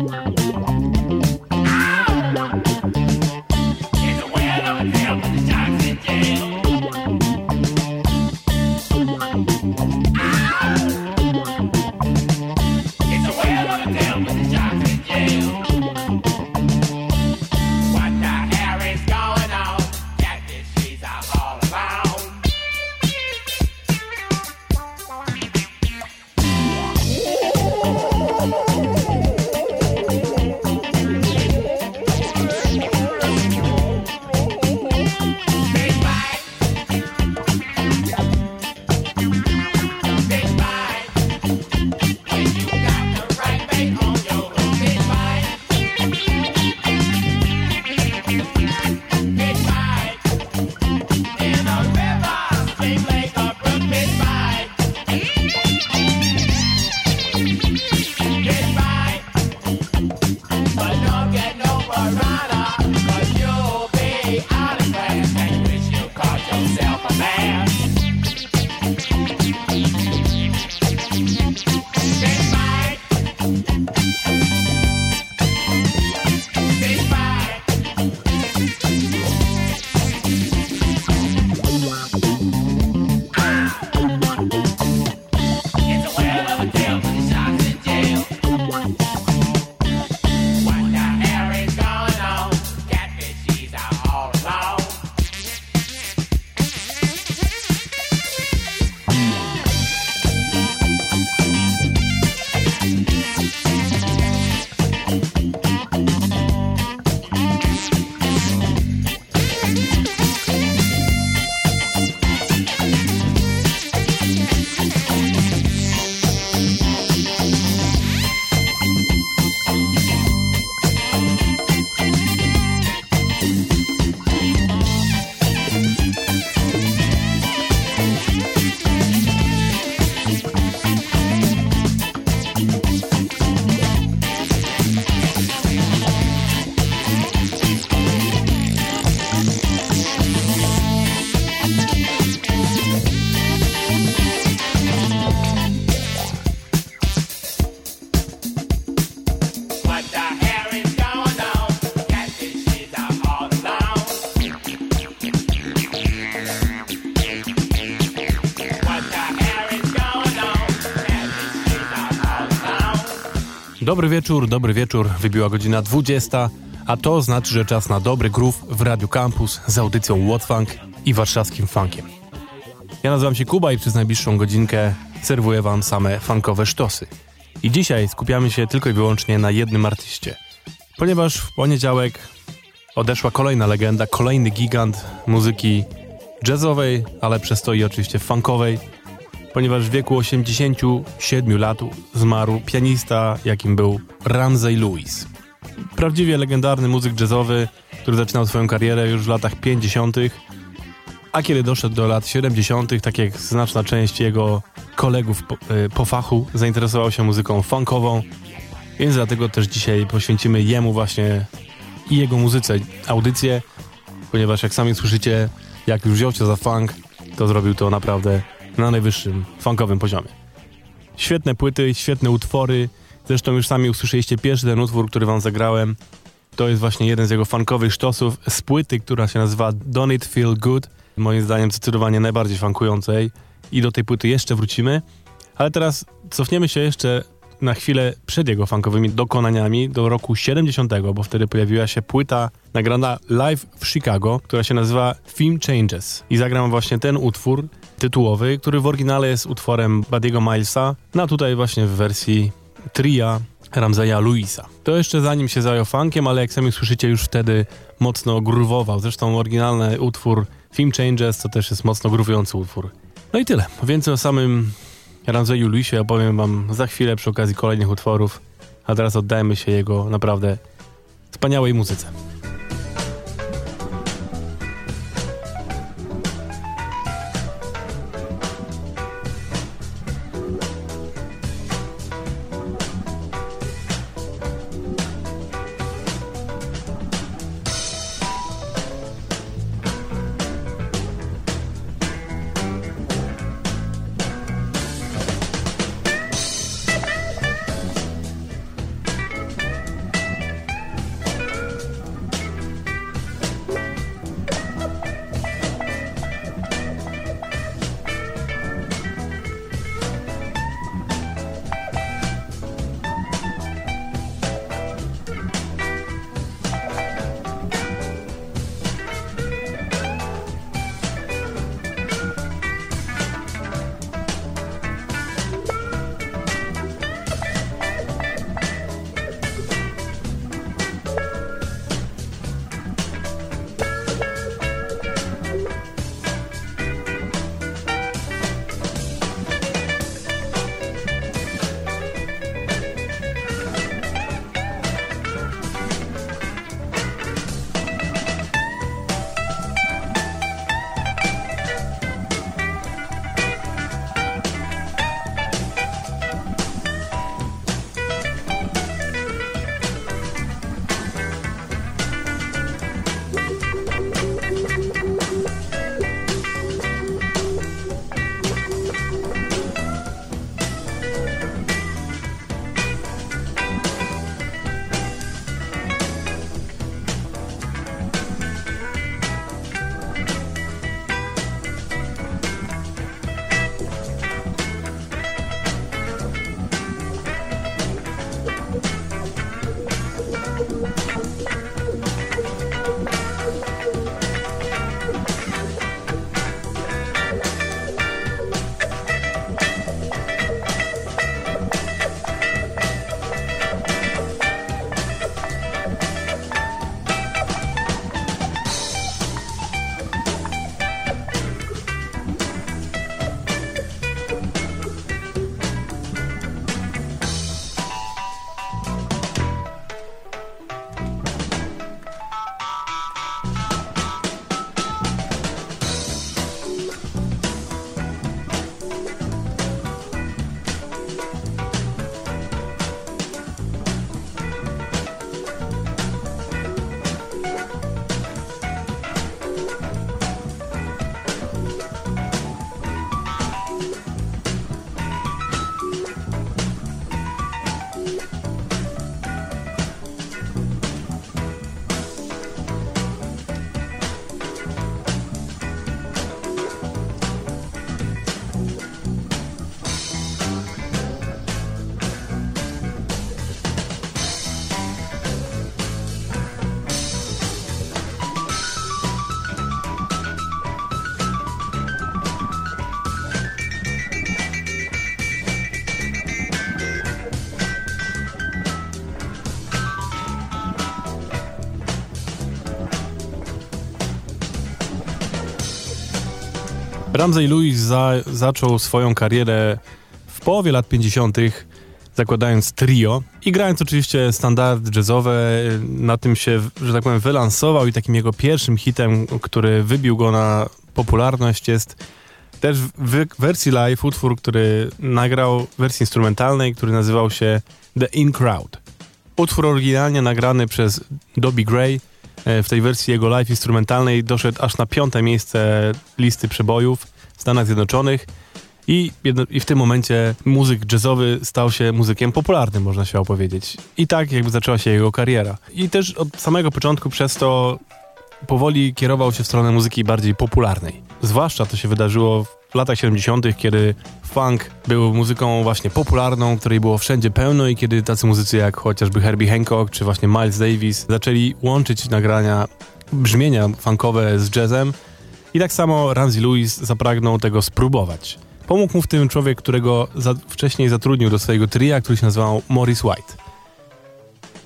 Yeah. Dobry wieczór, dobry wieczór. Wybiła godzina 20, a to znaczy, że czas na dobry groove w Radio Campus z audycją What Funk i warszawskim funkiem. Ja nazywam się Kuba i przez najbliższą godzinkę serwuję wam same funkowe sztosy. I dzisiaj skupiamy się tylko i wyłącznie na jednym artyście. Ponieważ w poniedziałek odeszła kolejna legenda, kolejny gigant muzyki jazzowej, ale przez to i oczywiście funkowej, ponieważ w wieku 87 lat zmarł pianista, jakim był Ramsey Lewis. Prawdziwie legendarny muzyk jazzowy, który zaczynał swoją karierę już w latach 50., a kiedy doszedł do lat 70., tak jak znaczna część jego kolegów po, e, po fachu, zainteresował się muzyką funkową, więc dlatego też dzisiaj poświęcimy jemu właśnie i jego muzyce audycję, ponieważ jak sami słyszycie, jak już wziął się za funk, to zrobił to naprawdę na najwyższym funkowym poziomie. Świetne płyty, świetne utwory. Zresztą już sami usłyszeliście pierwszy ten utwór, który wam zagrałem. To jest właśnie jeden z jego funkowych sztosów z płyty, która się nazywa Don't It Feel Good. Moim zdaniem zdecydowanie najbardziej funkującej. I do tej płyty jeszcze wrócimy. Ale teraz cofniemy się jeszcze na chwilę przed jego funkowymi dokonaniami do roku 70, bo wtedy pojawiła się płyta nagrana live w Chicago, która się nazywa Theme Changes. I zagram właśnie ten utwór, tytułowy, który w oryginale jest utworem Buddy'ego Milesa, no a tutaj właśnie w wersji tria Ramzeja Luisa. To jeszcze zanim się zajął funkiem, ale jak sami słyszycie już wtedy mocno gruwował. Zresztą oryginalny utwór Film Changes to też jest mocno gruwujący utwór. No i tyle. Więcej o samym Ramzeju Luisie opowiem wam za chwilę przy okazji kolejnych utworów, a teraz oddajmy się jego naprawdę wspaniałej muzyce. Ramsey Lewis za, zaczął swoją karierę w połowie lat 50., zakładając trio i grając oczywiście standardy jazzowe. Na tym się, że tak powiem, wylansował i takim jego pierwszym hitem, który wybił go na popularność jest też w wersji live utwór, który nagrał w wersji instrumentalnej, który nazywał się The In Crowd. Utwór oryginalnie nagrany przez Dobby Gray w tej wersji jego live instrumentalnej doszedł aż na piąte miejsce listy przebojów w Stanach Zjednoczonych i, i w tym momencie muzyk jazzowy stał się muzykiem popularnym, można się opowiedzieć. I tak jakby zaczęła się jego kariera. I też od samego początku przez to powoli kierował się w stronę muzyki bardziej popularnej. Zwłaszcza to się wydarzyło w latach 70., kiedy funk był muzyką właśnie popularną, której było wszędzie pełno i kiedy tacy muzycy jak chociażby Herbie Hancock czy właśnie Miles Davis zaczęli łączyć nagrania, brzmienia funkowe z jazzem i tak samo Ramsey Lewis zapragnął tego spróbować. Pomógł mu w tym człowiek, którego za, wcześniej zatrudnił do swojego tria, który się nazywał Morris White.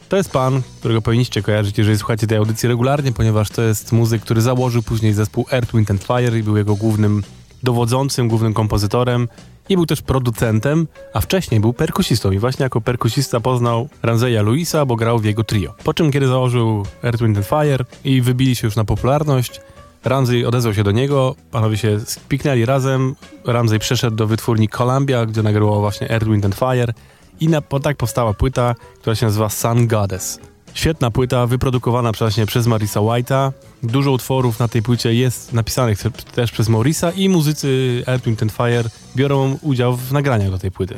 To jest pan, którego powinniście kojarzyć, jeżeli słuchacie tej audycji regularnie, ponieważ to jest muzyk, który założył później zespół Earth, Wind and Fire i był jego głównym dowodzącym, głównym kompozytorem i był też producentem, a wcześniej był perkusistą i właśnie jako perkusista poznał Ranzeja Luisa, bo grał w jego trio. Po czym, kiedy założył Earth, Wind Fire i wybili się już na popularność, Ramsey odezwał się do niego, panowie się spiknęli razem, Ramsey przeszedł do wytwórni Columbia, gdzie nagrywał właśnie Earth, Wind Fire i na, tak powstała płyta, która się nazywa Sun Goddess. Świetna płyta, wyprodukowana właśnie przez Marisa White'a. Dużo utworów na tej płycie jest napisanych też przez Morisa i muzycy Earth, Wind Fire biorą udział w nagraniach do tej płyty.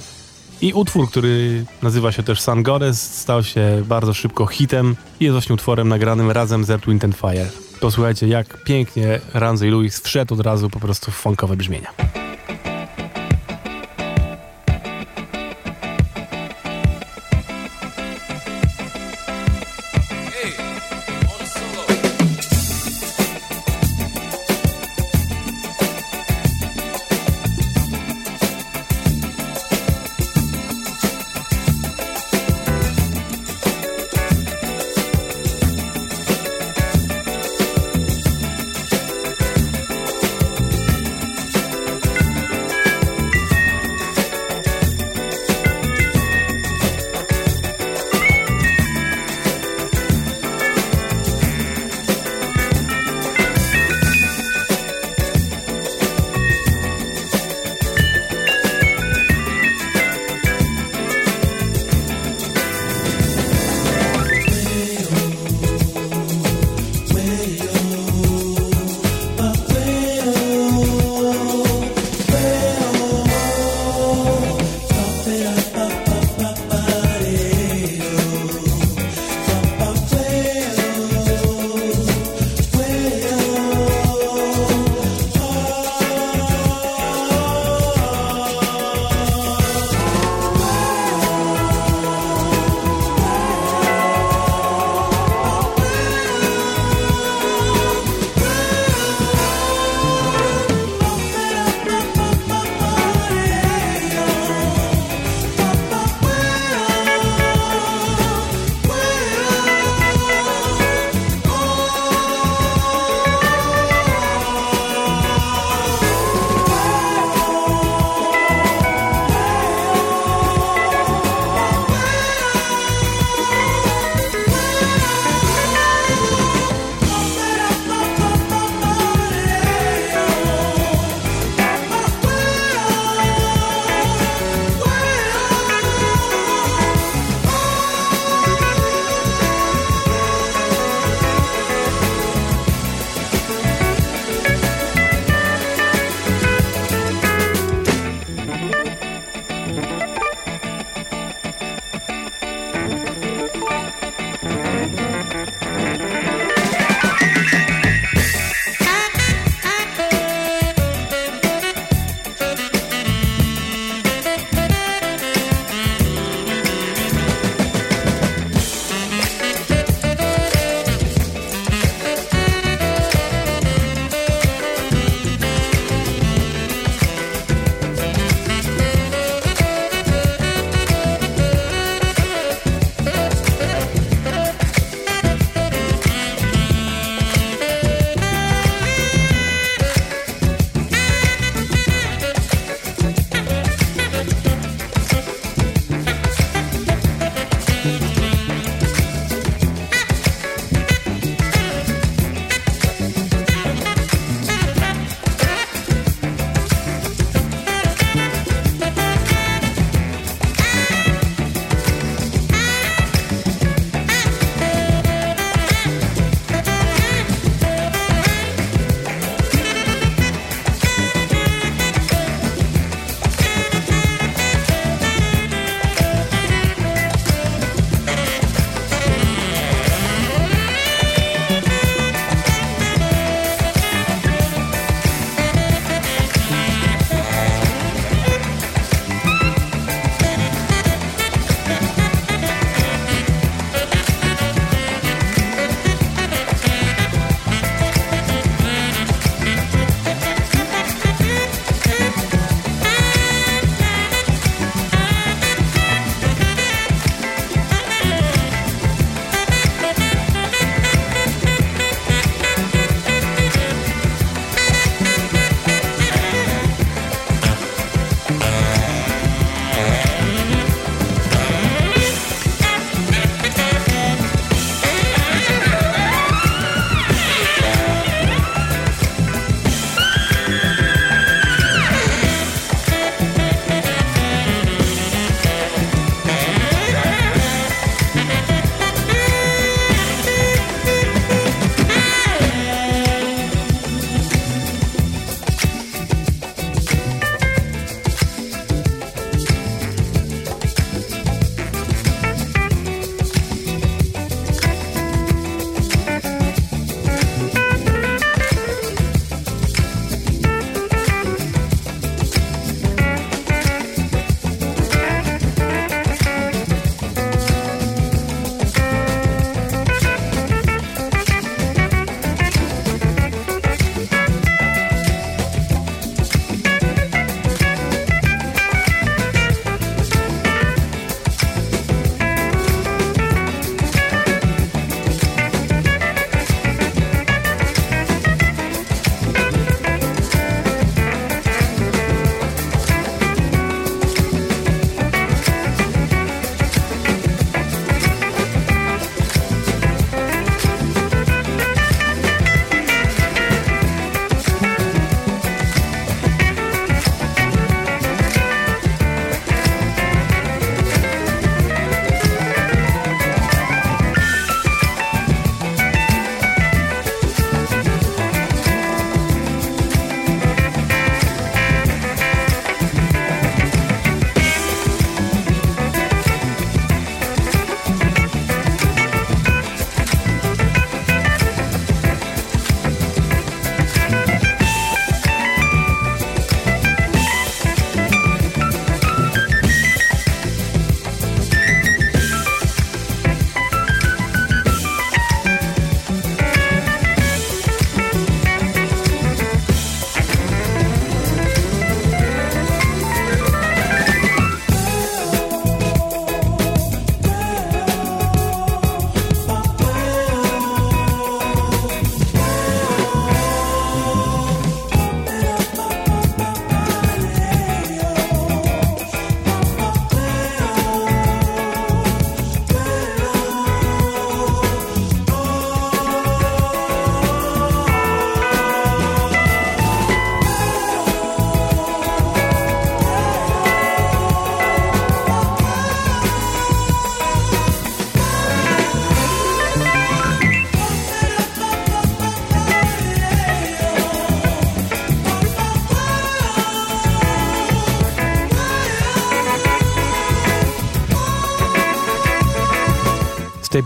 I utwór, który nazywa się też Sun Goddess, stał się bardzo szybko hitem i jest właśnie utworem nagranym razem z Earth, Wind Fire. Posłuchajcie, jak pięknie Ramsey Lewis wszedł od razu po prostu w funkowe brzmienia.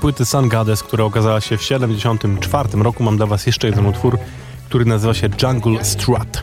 Płyty Sun Goddess, która okazała się w 1974 roku, mam dla Was jeszcze jeden utwór, który nazywa się Jungle Strut.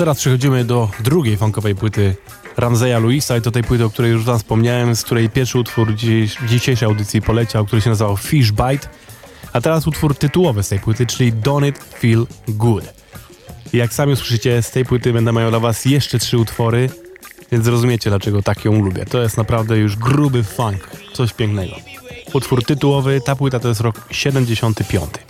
Teraz przechodzimy do drugiej funkowej płyty Ramzeja Luisa i to tej płyty, o której już wam wspomniałem, z której pierwszy utwór dziś, dzisiejszej audycji poleciał, który się nazywał Fish Bite. A teraz utwór tytułowy z tej płyty, czyli Don't It Feel Good. I jak sami usłyszycie, z tej płyty będę miał dla was jeszcze trzy utwory, więc zrozumiecie, dlaczego tak ją lubię. To jest naprawdę już gruby funk, coś pięknego. Utwór tytułowy, ta płyta to jest rok 75.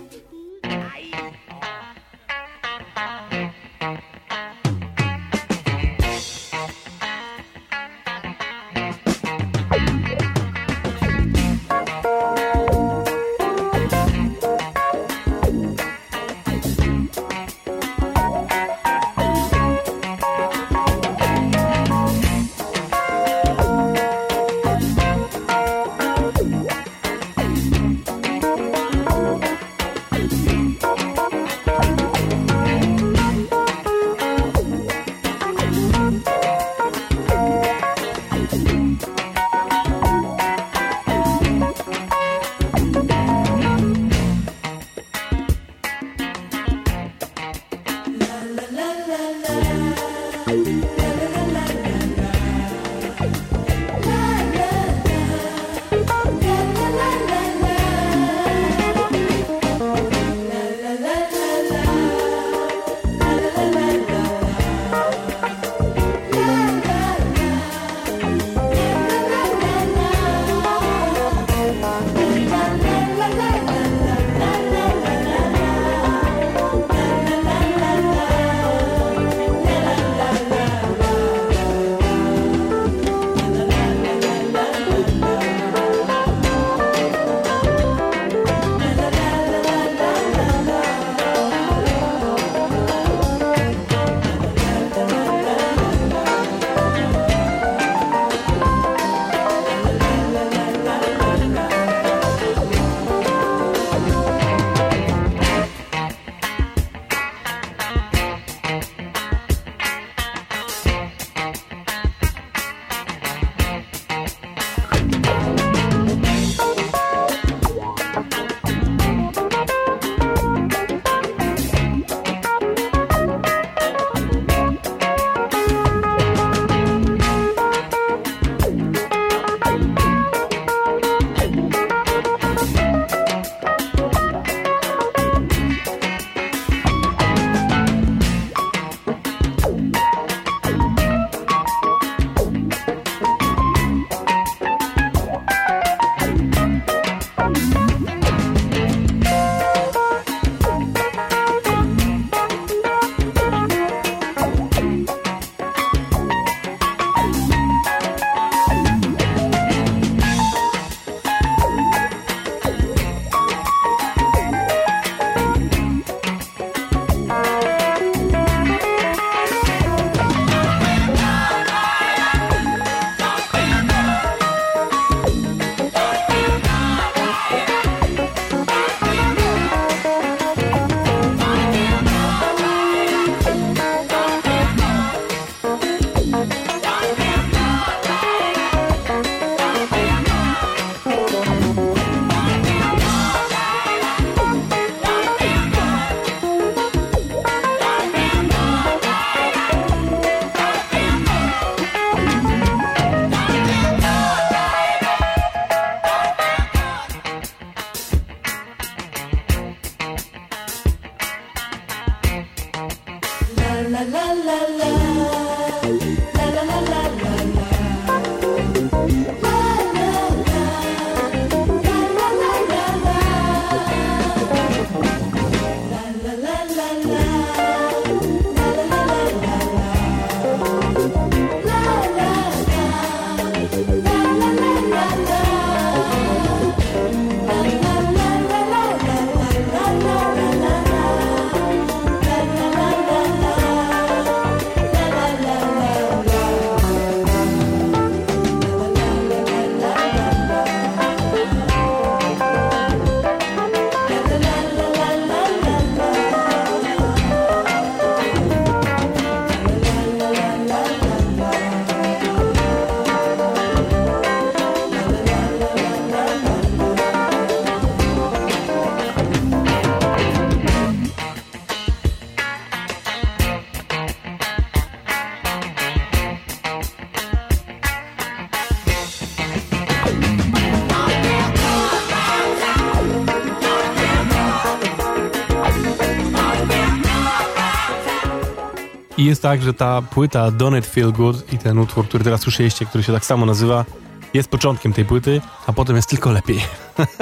jest tak, że ta płyta Don't Feel Good i ten utwór, który teraz słyszeliście, który się tak samo nazywa, jest początkiem tej płyty, a potem jest tylko lepiej.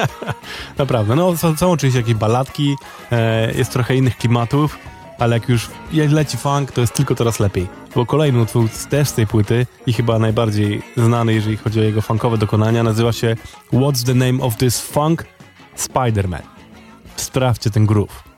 Naprawdę. No, są, są, oczywiście jakieś baladki, e, jest trochę innych klimatów, ale jak już leci funk, to jest tylko coraz lepiej. Bo kolejny utwór też z tej płyty i chyba najbardziej znany, jeżeli chodzi o jego funkowe dokonania, nazywa się What's the Name of This Funk? Spider-Man. Sprawdźcie ten groove.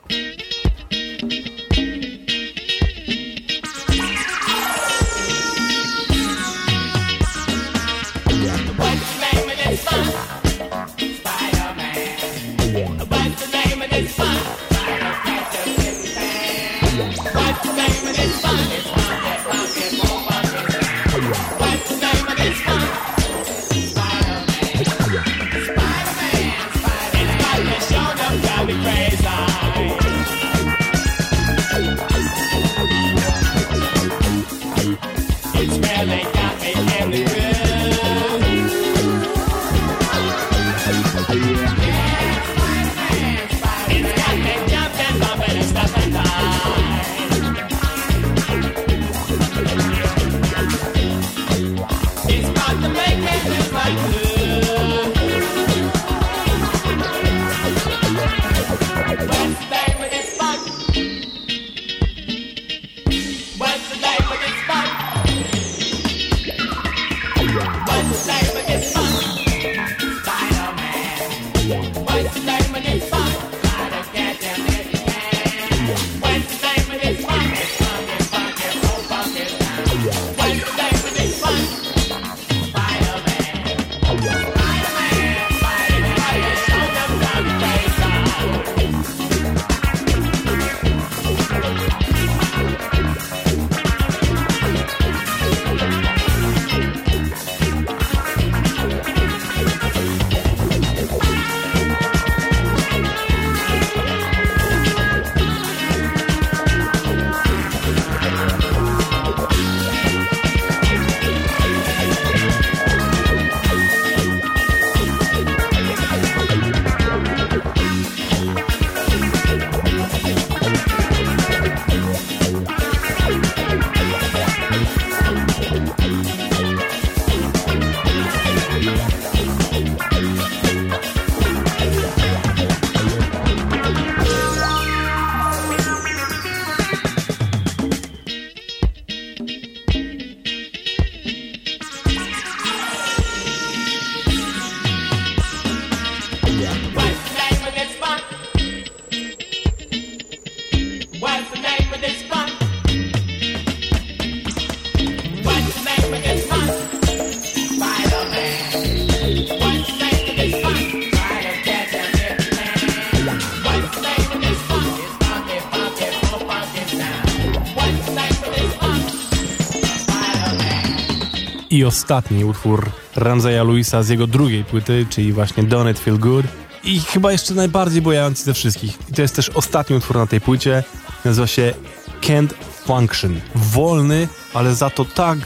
I ostatni utwór Ranzeya Luisa z jego drugiej płyty, czyli właśnie Don't It Feel Good. I chyba jeszcze najbardziej bojający ze wszystkich. I to jest też ostatni utwór na tej płycie. Nazywa się Can't Function. Wolny, ale za to tak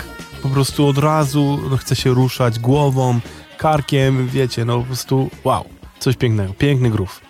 po prostu od razu no, chce się ruszać głową, karkiem, wiecie, no po prostu wow. Coś pięknego. Piękny groove.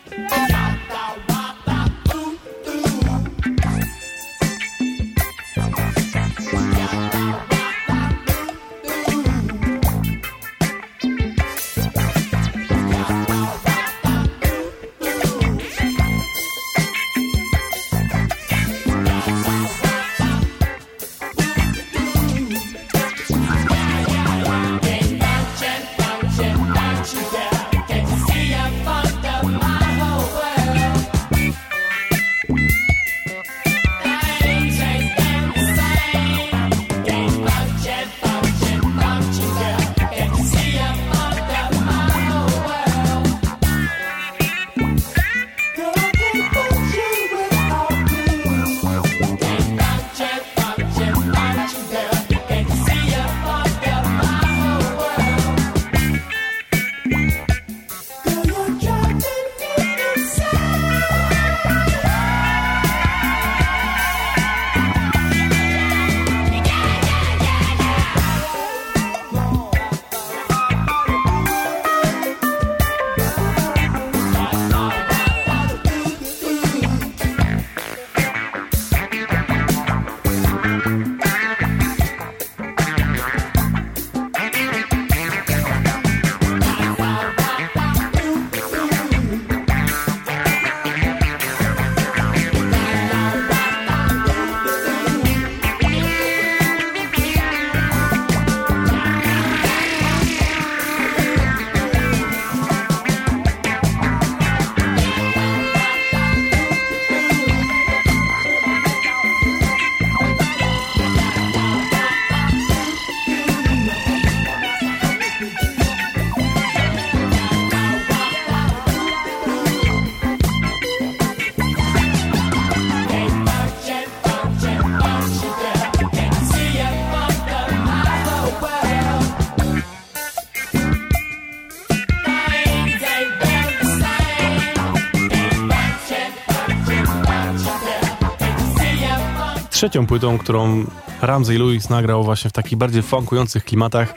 Trzecią płytą, którą Ramsey Lewis nagrał właśnie w takich bardziej funkujących klimatach,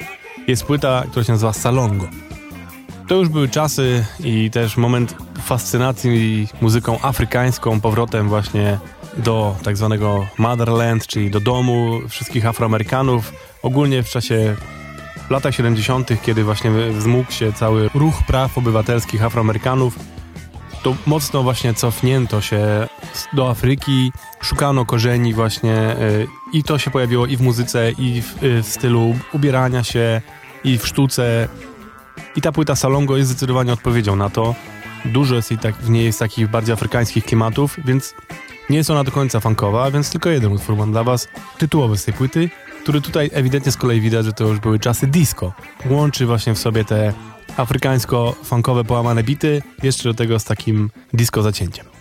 jest płyta, która się nazywa Salongo. To już były czasy i też moment fascynacji muzyką afrykańską, powrotem właśnie do tak zwanego motherland, czyli do domu wszystkich Afroamerykanów. Ogólnie w czasie latach 70., kiedy właśnie wzmógł się cały ruch praw obywatelskich Afroamerykanów, to mocno właśnie cofnięto się do Afryki, szukano korzeni właśnie e, i to się pojawiło i w muzyce, i w, e, w stylu ubierania się, i w sztuce. I ta płyta Salongo jest zdecydowanie odpowiedzią na to. Dużo jest i tak, w niej jest takich bardziej afrykańskich klimatów, więc nie jest ona do końca funkowa, więc tylko jeden utwór mam dla was, tytułowy z tej płyty, który tutaj ewidentnie z kolei widać, że to już były czasy disco. Łączy właśnie w sobie te afrykańsko-funkowe połamane bity, jeszcze do tego z takim disco zacięciem.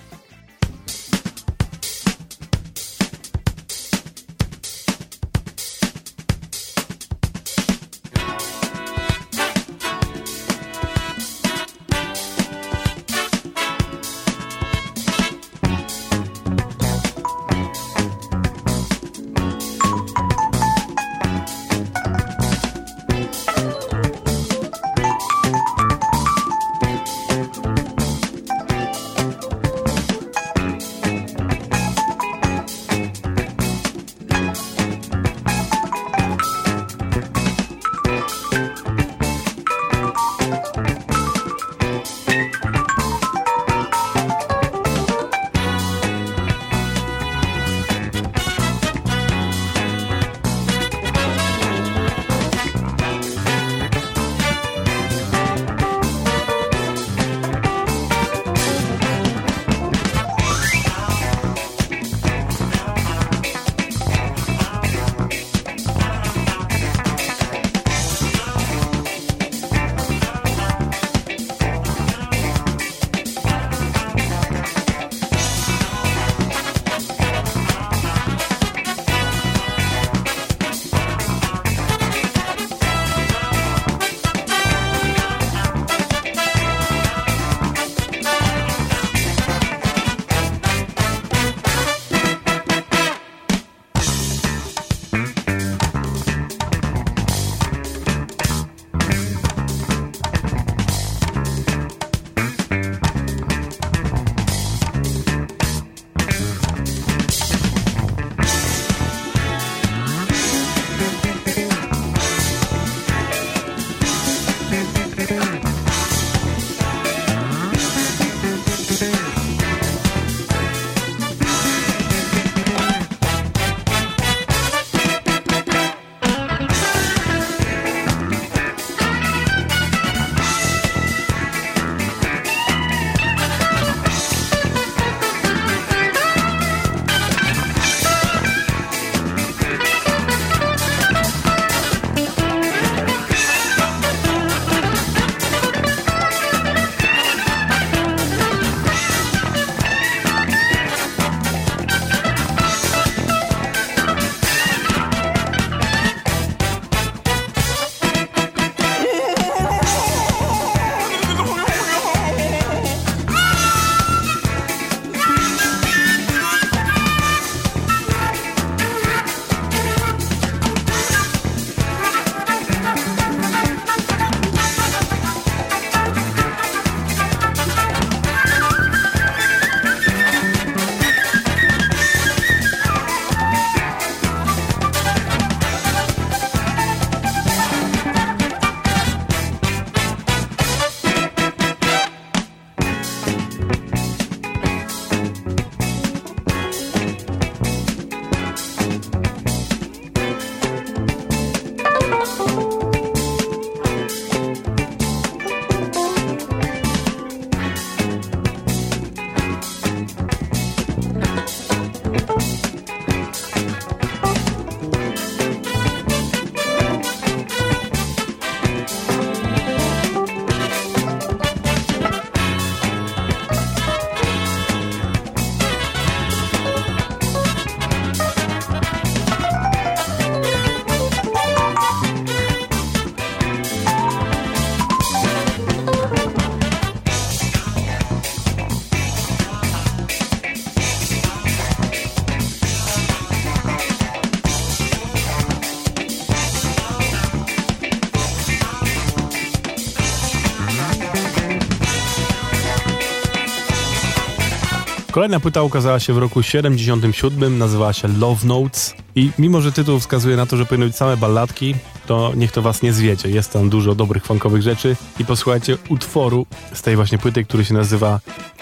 Kolejna płyta ukazała się w roku 77, nazywała się Love Notes i mimo, że tytuł wskazuje na to, że powinny być same balladki, to niech to was nie zwiecie. Jest tam dużo dobrych funkowych rzeczy i posłuchajcie utworu z tej właśnie płyty, który się nazywa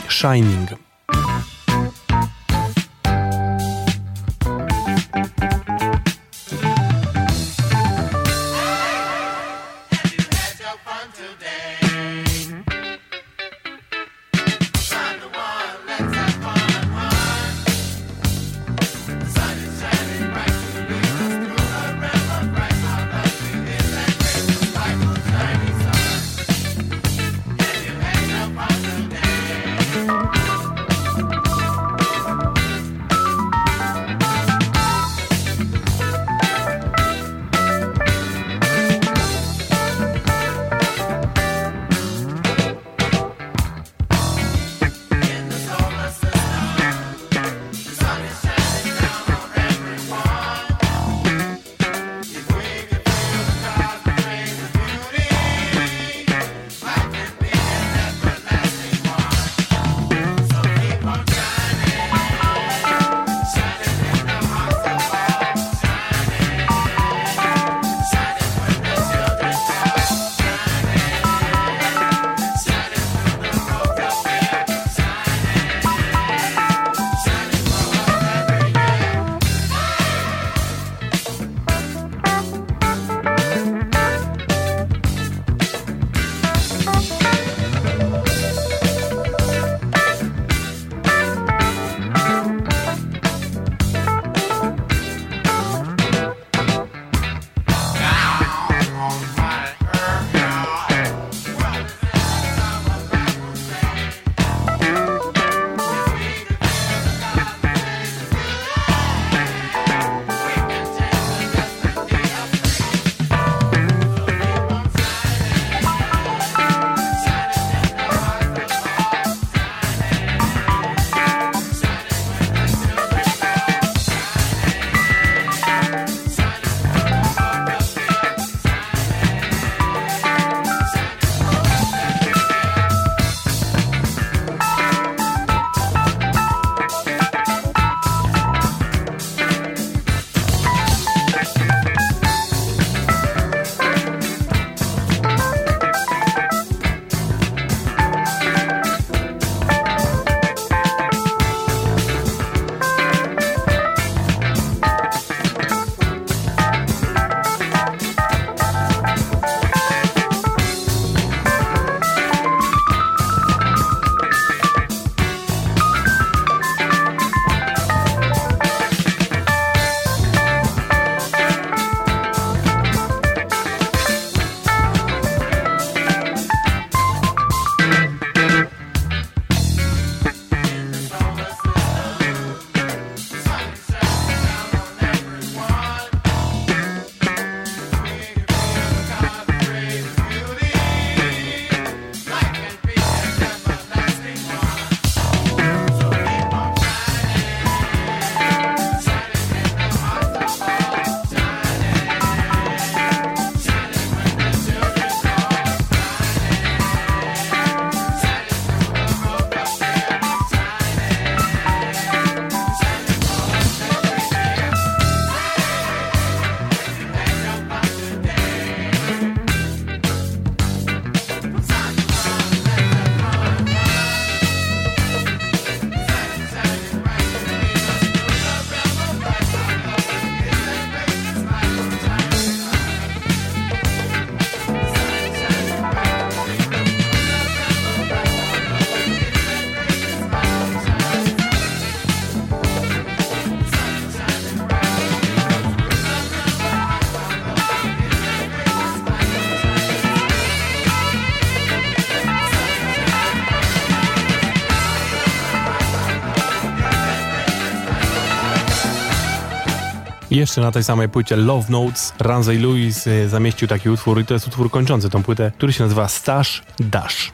Shining. Jeszcze na tej samej płycie Love Notes Ramsey Lewis e, zamieścił taki utwór i to jest utwór kończący tą płytę, który się nazywa Stash Dash.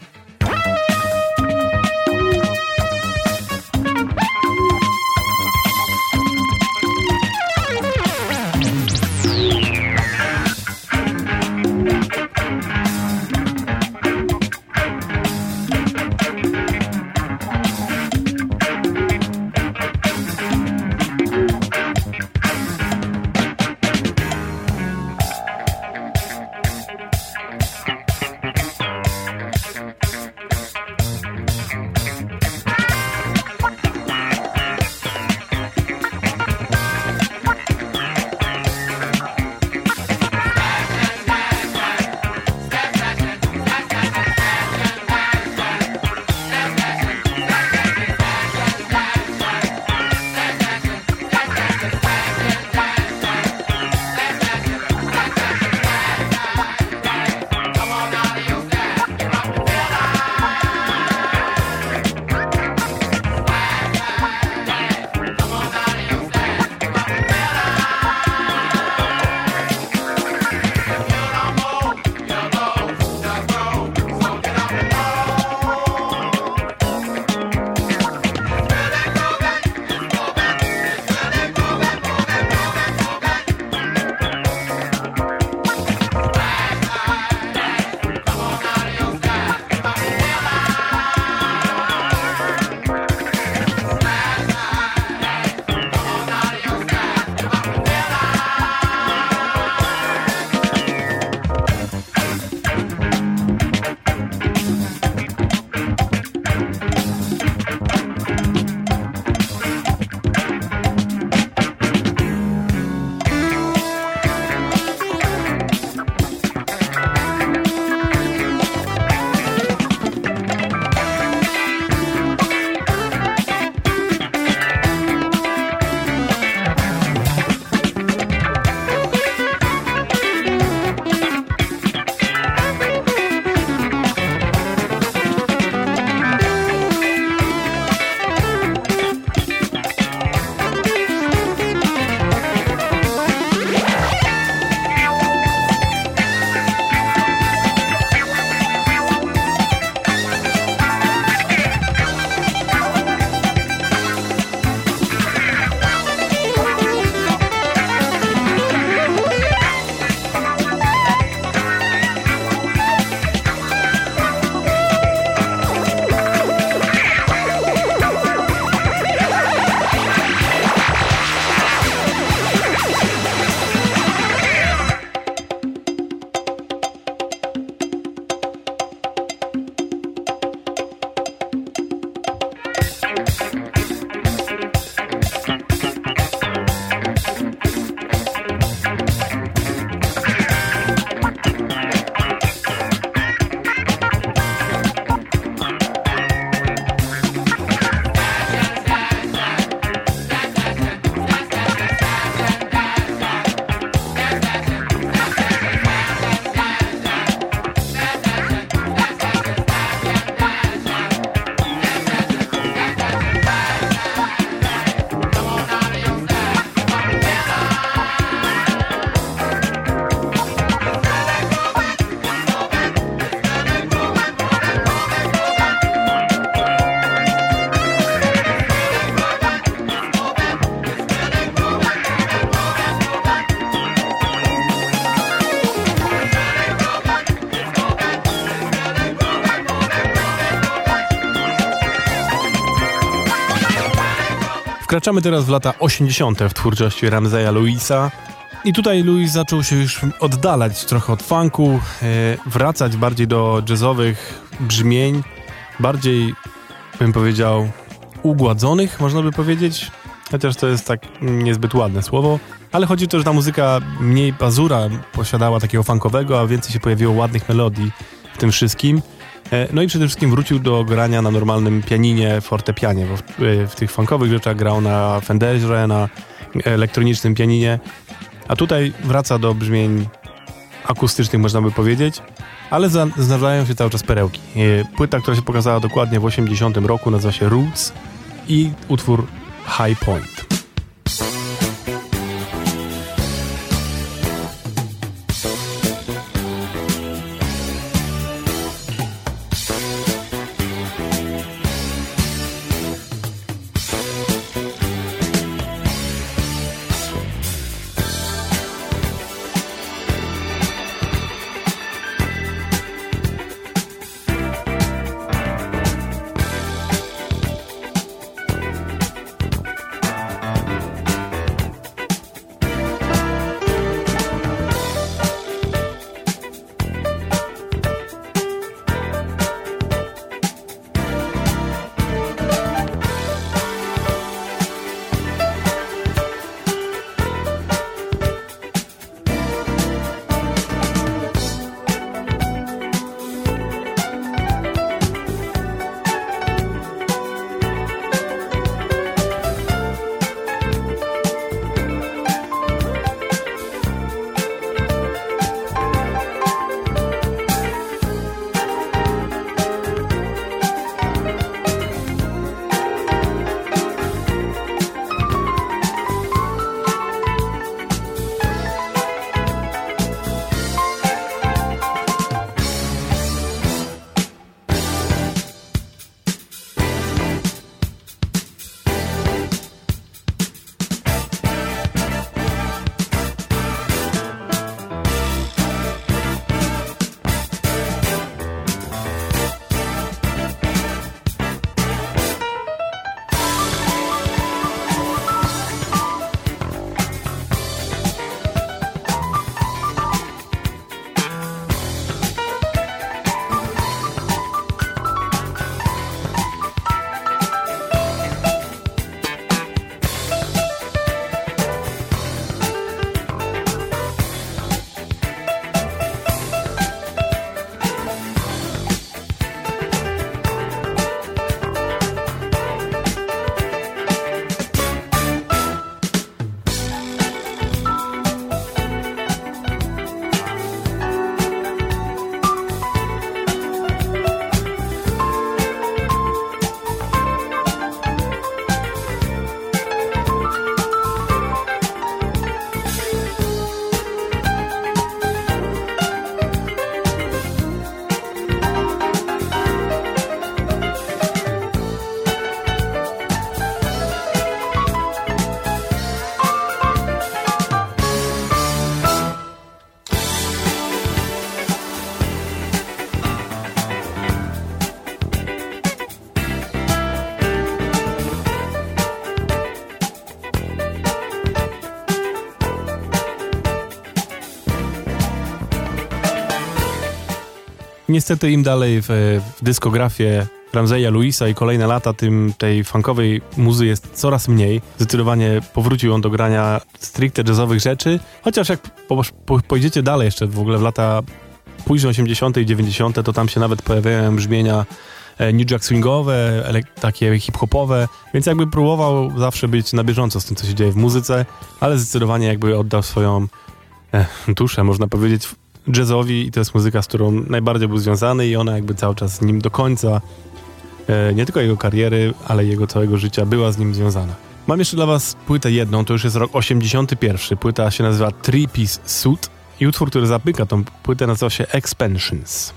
Wkraczamy teraz w lata 80. w twórczości Ramseya Louisa. I tutaj Louis zaczął się już oddalać trochę od funku, e, wracać bardziej do jazzowych brzmień, bardziej bym powiedział ugładzonych, można by powiedzieć, chociaż to jest tak niezbyt ładne słowo, ale chodzi to, że ta muzyka mniej pazura posiadała takiego funkowego, a więcej się pojawiło ładnych melodii w tym wszystkim. E, no i przede wszystkim wrócił do grania na normalnym pianinie, fortepianie, bo w, e, w tych funkowych rzeczach grał na Fenderze, na elektronicznym pianinie, a tutaj wraca do brzmień akustycznych, można by powiedzieć, ale zdarzają się cały czas perełki. E, płyta, która się pokazała dokładnie w 80 roku, nazywa się Roots i utwór High Point. Niestety im dalej w, w dyskografię Ramseya Luisa i kolejne lata, tym tej funkowej muzy jest coraz mniej. Zdecydowanie powrócił on do grania stricte jazzowych rzeczy, chociaż jak po, po, pojedziecie dalej jeszcze w ogóle w lata późne 80. i 90., to tam się nawet pojawiają brzmienia e, New Jack swingowe, takie hip-hopowe, więc jakby próbował zawsze być na bieżąco z tym, co się dzieje w muzyce, ale zdecydowanie jakby oddał swoją e, duszę, można powiedzieć, jazzowi i to jest muzyka, z którą najbardziej był związany i ona jakby cały czas z nim do końca, e, nie tylko jego kariery, ale jego całego życia była z nim związana. Mam jeszcze dla was płytę jedną, to już jest rok 81. Płyta się nazywa Three Piece Suit i utwór, który zapyka tą płytę nazywa się Expansions.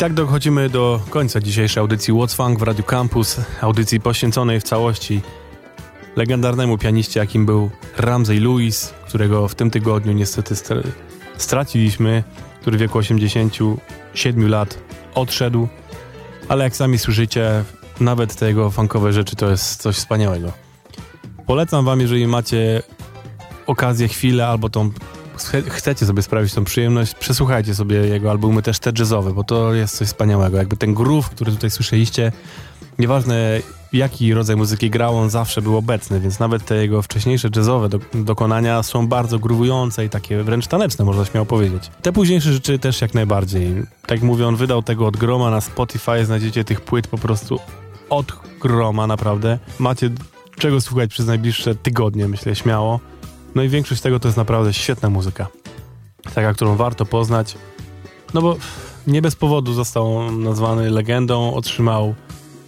Tak dochodzimy do końca dzisiejszej audycji What's Funk w Radio Campus, audycji poświęconej w całości legendarnemu pianiście, jakim był Ramsey Lewis, którego w tym tygodniu niestety straciliśmy, który w wieku 87 lat odszedł, ale jak sami słyszycie, nawet te jego funkowe rzeczy to jest coś wspaniałego. Polecam wam, jeżeli macie okazję, chwilę albo tą chcecie sobie sprawić tą przyjemność, przesłuchajcie sobie jego albumy też te jazzowe, bo to jest coś wspaniałego. Jakby ten groove, który tutaj słyszeliście, nieważne jaki rodzaj muzyki grał, on zawsze był obecny, więc nawet te jego wcześniejsze jazzowe do, dokonania są bardzo gruwujące i takie wręcz taneczne, można śmiało powiedzieć. Te późniejsze rzeczy też jak najbardziej. Tak jak mówię, on wydał tego od groma na Spotify, znajdziecie tych płyt po prostu od groma, naprawdę. Macie czego słuchać przez najbliższe tygodnie, myślę, śmiało. No i większość tego to jest naprawdę świetna muzyka. Taka, którą warto poznać. No bo nie bez powodu został nazwany legendą, otrzymał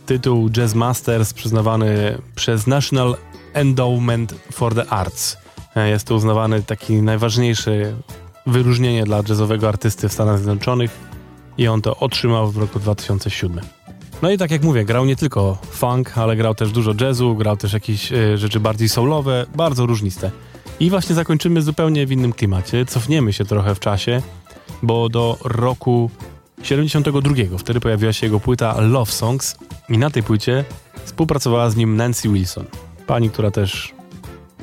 tytuł Jazz Masters przyznawany przez National Endowment for the Arts. Jest to uznawany taki najważniejsze wyróżnienie dla jazzowego artysty w Stanach Zjednoczonych i on to otrzymał w roku 2007. No i tak jak mówię, grał nie tylko funk, ale grał też dużo jazzu, grał też jakieś y, rzeczy bardziej soulowe, bardzo różniste. I właśnie zakończymy zupełnie w innym klimacie. Cofniemy się trochę w czasie, bo do roku 72. Wtedy pojawiła się jego płyta Love Songs i na tej płycie współpracowała z nim Nancy Wilson. Pani, która też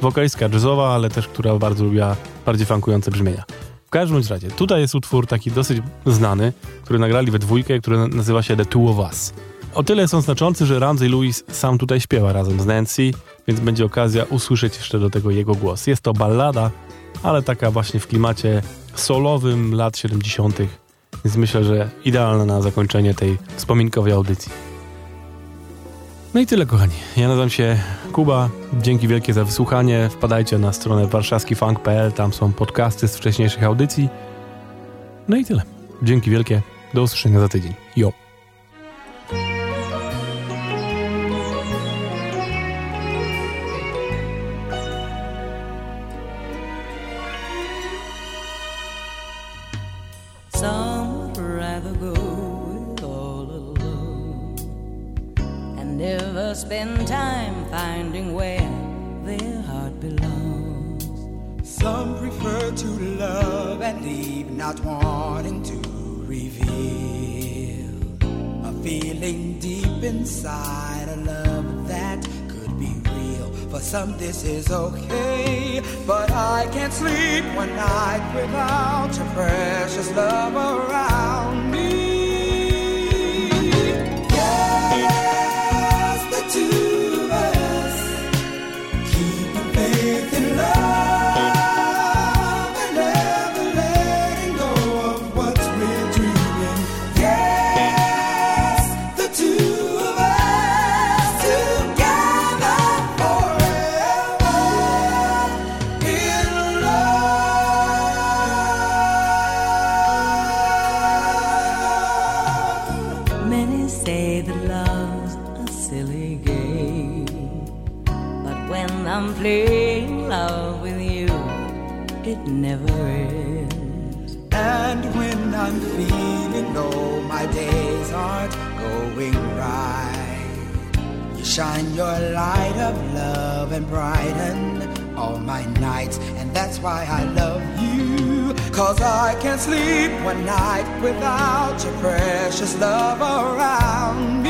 wokalistka jazzowa, ale też która bardzo lubiła bardziej funkujące brzmienia. W każdym razie, tutaj jest utwór taki dosyć znany, który nagrali we dwójkę, który nazywa się The Two of Us. O tyle są znaczący, że Ramsey Lewis sam tutaj śpiewa razem z Nancy, więc będzie okazja usłyszeć jeszcze do tego jego głos. Jest to ballada, ale taka właśnie w klimacie solowym lat 70., więc myślę, że idealna na zakończenie tej wspominkowej audycji. No i tyle, kochani. Ja nazywam się Kuba. Dzięki wielkie za wysłuchanie. Wpadajcie na stronę warszawskifunk.pl, tam są podcasty z wcześniejszych audycji. No i tyle. Dzięki wielkie. Do usłyszenia za tydzień. Jo. But I can't sleep one night without your precious love around me. Your light of love and brighten all my nights. And that's why I love you. Cause I can't sleep one night without your precious love around me.